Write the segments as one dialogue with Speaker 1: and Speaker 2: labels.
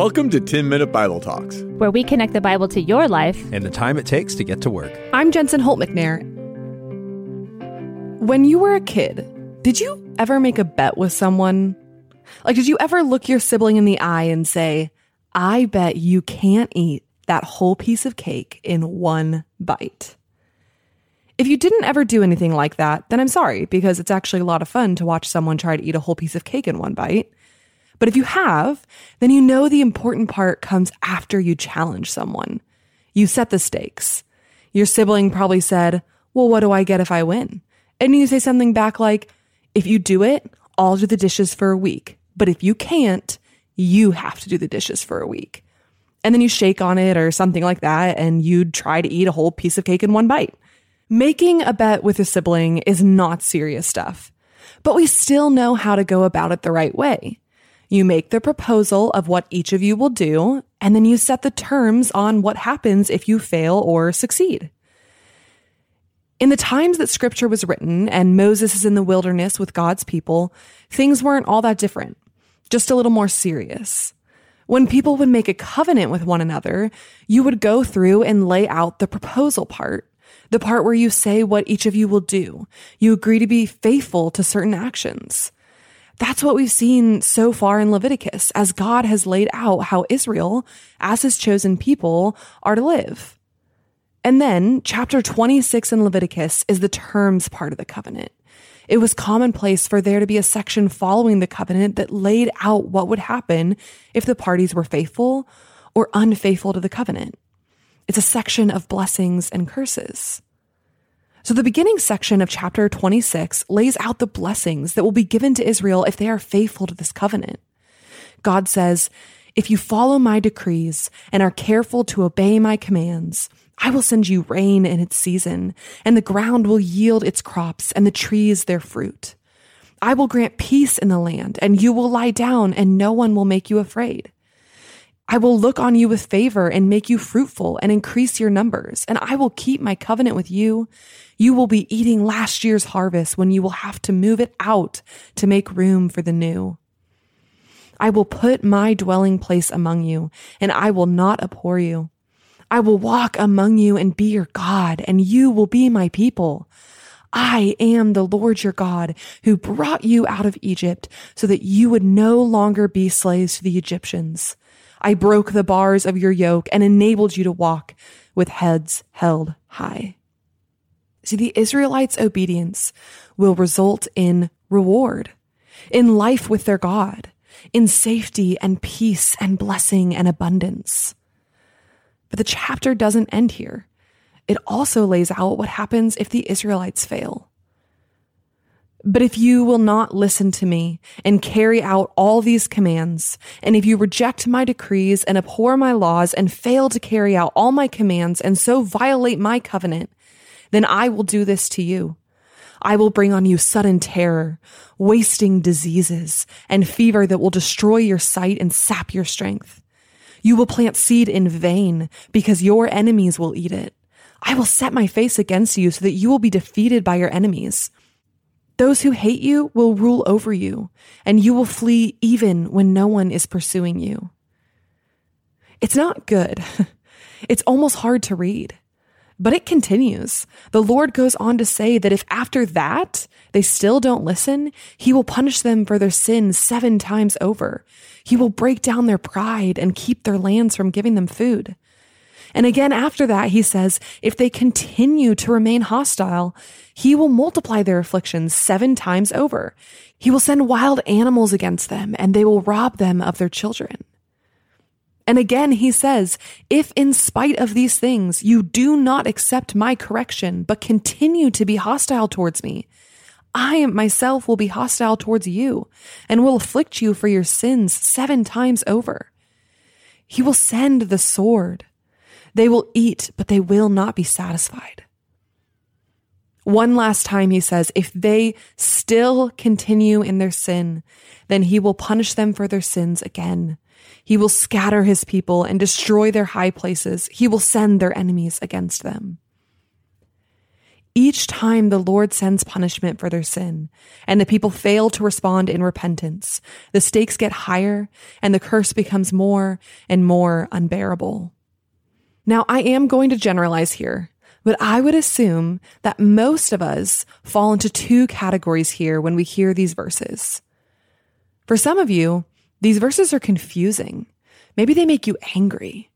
Speaker 1: Welcome to 10 Minute Bible Talks,
Speaker 2: where we connect the Bible to your life
Speaker 3: and the time it takes to get to work.
Speaker 4: I'm Jensen Holt McNair. When you were a kid, did you ever make a bet with someone? Like, did you ever look your sibling in the eye and say, I bet you can't eat that whole piece of cake in one bite? If you didn't ever do anything like that, then I'm sorry, because it's actually a lot of fun to watch someone try to eat a whole piece of cake in one bite. But if you have, then you know the important part comes after you challenge someone. You set the stakes. Your sibling probably said, Well, what do I get if I win? And you say something back like, If you do it, I'll do the dishes for a week. But if you can't, you have to do the dishes for a week. And then you shake on it or something like that, and you'd try to eat a whole piece of cake in one bite. Making a bet with a sibling is not serious stuff, but we still know how to go about it the right way. You make the proposal of what each of you will do, and then you set the terms on what happens if you fail or succeed. In the times that scripture was written and Moses is in the wilderness with God's people, things weren't all that different, just a little more serious. When people would make a covenant with one another, you would go through and lay out the proposal part, the part where you say what each of you will do. You agree to be faithful to certain actions. That's what we've seen so far in Leviticus as God has laid out how Israel, as his chosen people, are to live. And then chapter 26 in Leviticus is the terms part of the covenant. It was commonplace for there to be a section following the covenant that laid out what would happen if the parties were faithful or unfaithful to the covenant. It's a section of blessings and curses. So the beginning section of chapter 26 lays out the blessings that will be given to Israel if they are faithful to this covenant. God says, if you follow my decrees and are careful to obey my commands, I will send you rain in its season, and the ground will yield its crops and the trees their fruit. I will grant peace in the land, and you will lie down, and no one will make you afraid. I will look on you with favor and make you fruitful and increase your numbers, and I will keep my covenant with you. You will be eating last year's harvest when you will have to move it out to make room for the new. I will put my dwelling place among you, and I will not abhor you. I will walk among you and be your God, and you will be my people. I am the Lord your God who brought you out of Egypt so that you would no longer be slaves to the Egyptians. I broke the bars of your yoke and enabled you to walk with heads held high. See, the Israelites' obedience will result in reward, in life with their God, in safety and peace and blessing and abundance. But the chapter doesn't end here. It also lays out what happens if the Israelites fail. But if you will not listen to me and carry out all these commands, and if you reject my decrees and abhor my laws and fail to carry out all my commands and so violate my covenant, then I will do this to you. I will bring on you sudden terror, wasting diseases, and fever that will destroy your sight and sap your strength. You will plant seed in vain because your enemies will eat it. I will set my face against you so that you will be defeated by your enemies. Those who hate you will rule over you, and you will flee even when no one is pursuing you. It's not good. It's almost hard to read. But it continues. The Lord goes on to say that if after that they still don't listen, he will punish them for their sins seven times over. He will break down their pride and keep their lands from giving them food. And again, after that, he says, if they continue to remain hostile, he will multiply their afflictions seven times over. He will send wild animals against them and they will rob them of their children. And again, he says, if in spite of these things you do not accept my correction, but continue to be hostile towards me, I myself will be hostile towards you and will afflict you for your sins seven times over. He will send the sword they will eat, but they will not be satisfied. One last time, he says, if they still continue in their sin, then he will punish them for their sins again. He will scatter his people and destroy their high places. He will send their enemies against them. Each time the Lord sends punishment for their sin, and the people fail to respond in repentance, the stakes get higher and the curse becomes more and more unbearable. Now, I am going to generalize here, but I would assume that most of us fall into two categories here when we hear these verses. For some of you, these verses are confusing. Maybe they make you angry.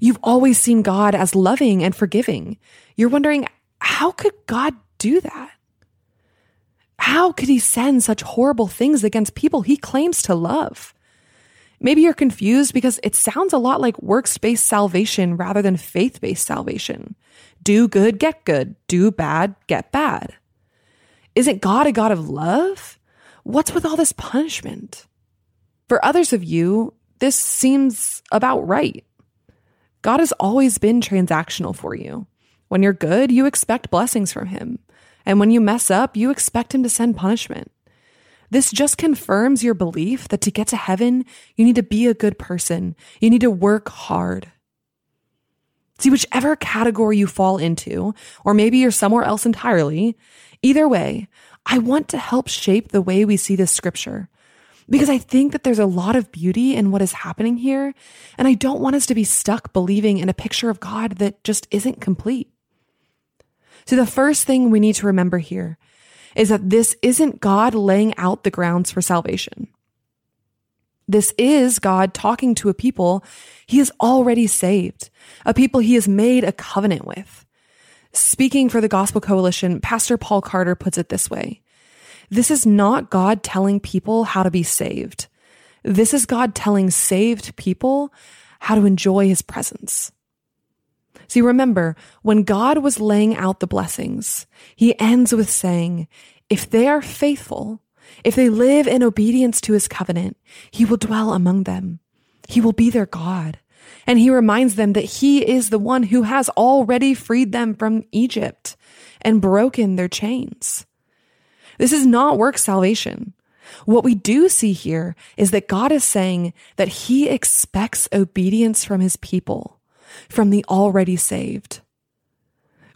Speaker 4: You've always seen God as loving and forgiving. You're wondering, how could God do that? How could he send such horrible things against people he claims to love? Maybe you're confused because it sounds a lot like works based salvation rather than faith based salvation. Do good, get good. Do bad, get bad. Isn't God a God of love? What's with all this punishment? For others of you, this seems about right. God has always been transactional for you. When you're good, you expect blessings from him. And when you mess up, you expect him to send punishment. This just confirms your belief that to get to heaven, you need to be a good person. You need to work hard. See, whichever category you fall into, or maybe you're somewhere else entirely, either way, I want to help shape the way we see this scripture because I think that there's a lot of beauty in what is happening here. And I don't want us to be stuck believing in a picture of God that just isn't complete. So the first thing we need to remember here is that this isn't God laying out the grounds for salvation. This is God talking to a people he has already saved, a people he has made a covenant with. Speaking for the Gospel Coalition, Pastor Paul Carter puts it this way. This is not God telling people how to be saved. This is God telling saved people how to enjoy his presence. See, remember, when God was laying out the blessings, he ends with saying, if they are faithful, if they live in obedience to his covenant, he will dwell among them. He will be their God. And he reminds them that he is the one who has already freed them from Egypt and broken their chains. This is not work salvation. What we do see here is that God is saying that he expects obedience from his people from the already saved.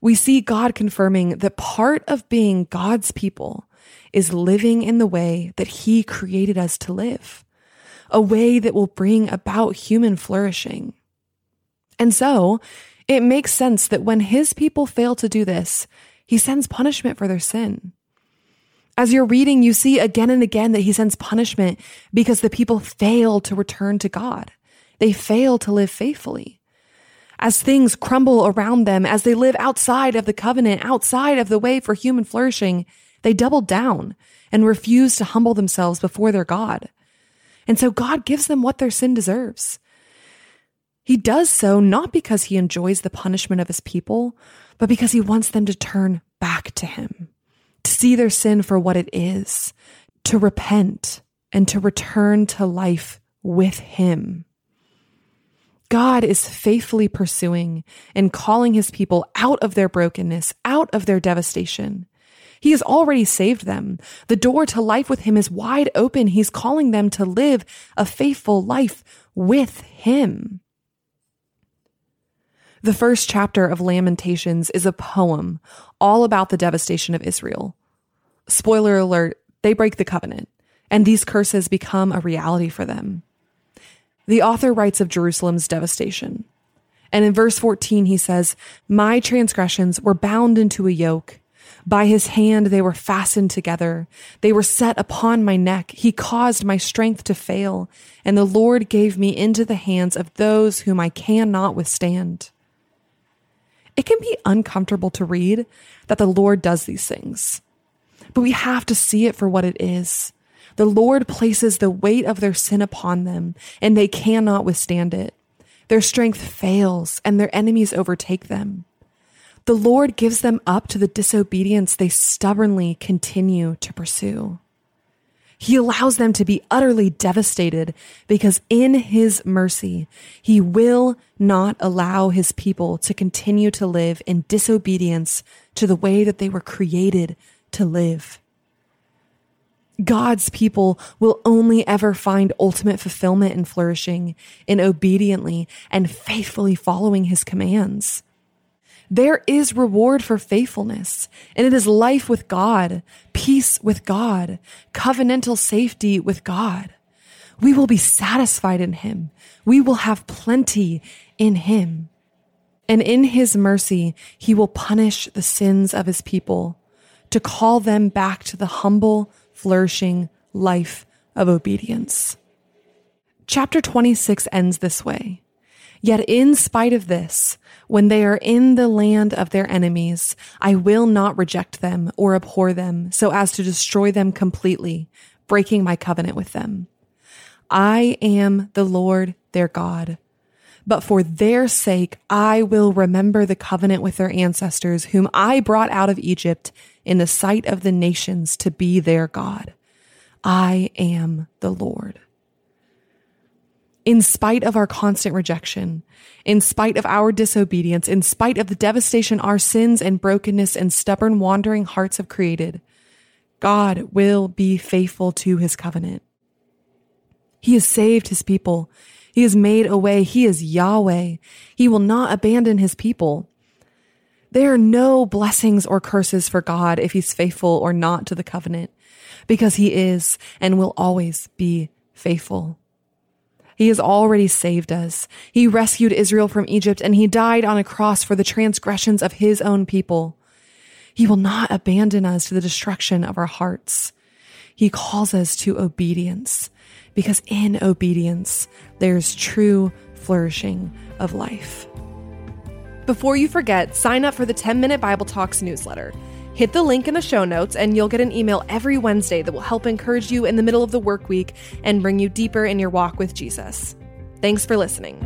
Speaker 4: We see God confirming that part of being God's people is living in the way that he created us to live, a way that will bring about human flourishing. And so it makes sense that when his people fail to do this, he sends punishment for their sin. As you're reading, you see again and again that he sends punishment because the people fail to return to God. They fail to live faithfully as things crumble around them, as they live outside of the covenant, outside of the way for human flourishing, they double down and refuse to humble themselves before their God. And so God gives them what their sin deserves. He does so not because he enjoys the punishment of his people, but because he wants them to turn back to him, to see their sin for what it is, to repent, and to return to life with him. God is faithfully pursuing and calling his people out of their brokenness, out of their devastation. He has already saved them. The door to life with him is wide open. He's calling them to live a faithful life with him. The first chapter of Lamentations is a poem all about the devastation of Israel. Spoiler alert, they break the covenant, and these curses become a reality for them. The author writes of Jerusalem's devastation. And in verse 14, he says, My transgressions were bound into a yoke. By his hand they were fastened together. They were set upon my neck. He caused my strength to fail. And the Lord gave me into the hands of those whom I cannot withstand. It can be uncomfortable to read that the Lord does these things, but we have to see it for what it is. The Lord places the weight of their sin upon them, and they cannot withstand it. Their strength fails, and their enemies overtake them. The Lord gives them up to the disobedience they stubbornly continue to pursue. He allows them to be utterly devastated because in his mercy, he will not allow his people to continue to live in disobedience to the way that they were created to live. God's people will only ever find ultimate fulfillment and flourishing in obediently and faithfully following his commands. There is reward for faithfulness, and it is life with God, peace with God, covenantal safety with God. We will be satisfied in Him. We will have plenty in Him. And in His mercy, He will punish the sins of His people to call them back to the humble, flourishing life of obedience. Chapter 26 ends this way. Yet in spite of this, when they are in the land of their enemies, I will not reject them or abhor them so as to destroy them completely, breaking my covenant with them. I am the Lord their God. But for their sake, I will remember the covenant with their ancestors, whom I brought out of Egypt in the sight of the nations to be their God. I am the Lord in spite of our constant rejection, in spite of our disobedience, in spite of the devastation our sins and brokenness and stubborn wandering hearts have created, God will be faithful to his covenant. He has saved his people. He has made a way. He is Yahweh. He will not abandon his people. There are no blessings or curses for God if he's faithful or not to the covenant because he is and will always be faithful. He has already saved us. He rescued Israel from Egypt and he died on a cross for the transgressions of his own people. He will not abandon us to the destruction of our hearts. He calls us to obedience because in obedience, there's true flourishing of life. Before you forget, sign up for the 10 Minute Bible Talks newsletter. Hit the link in the show notes, and you'll get an email every Wednesday that will help encourage you in the middle of the work week and bring you deeper in your walk with Jesus. Thanks for listening.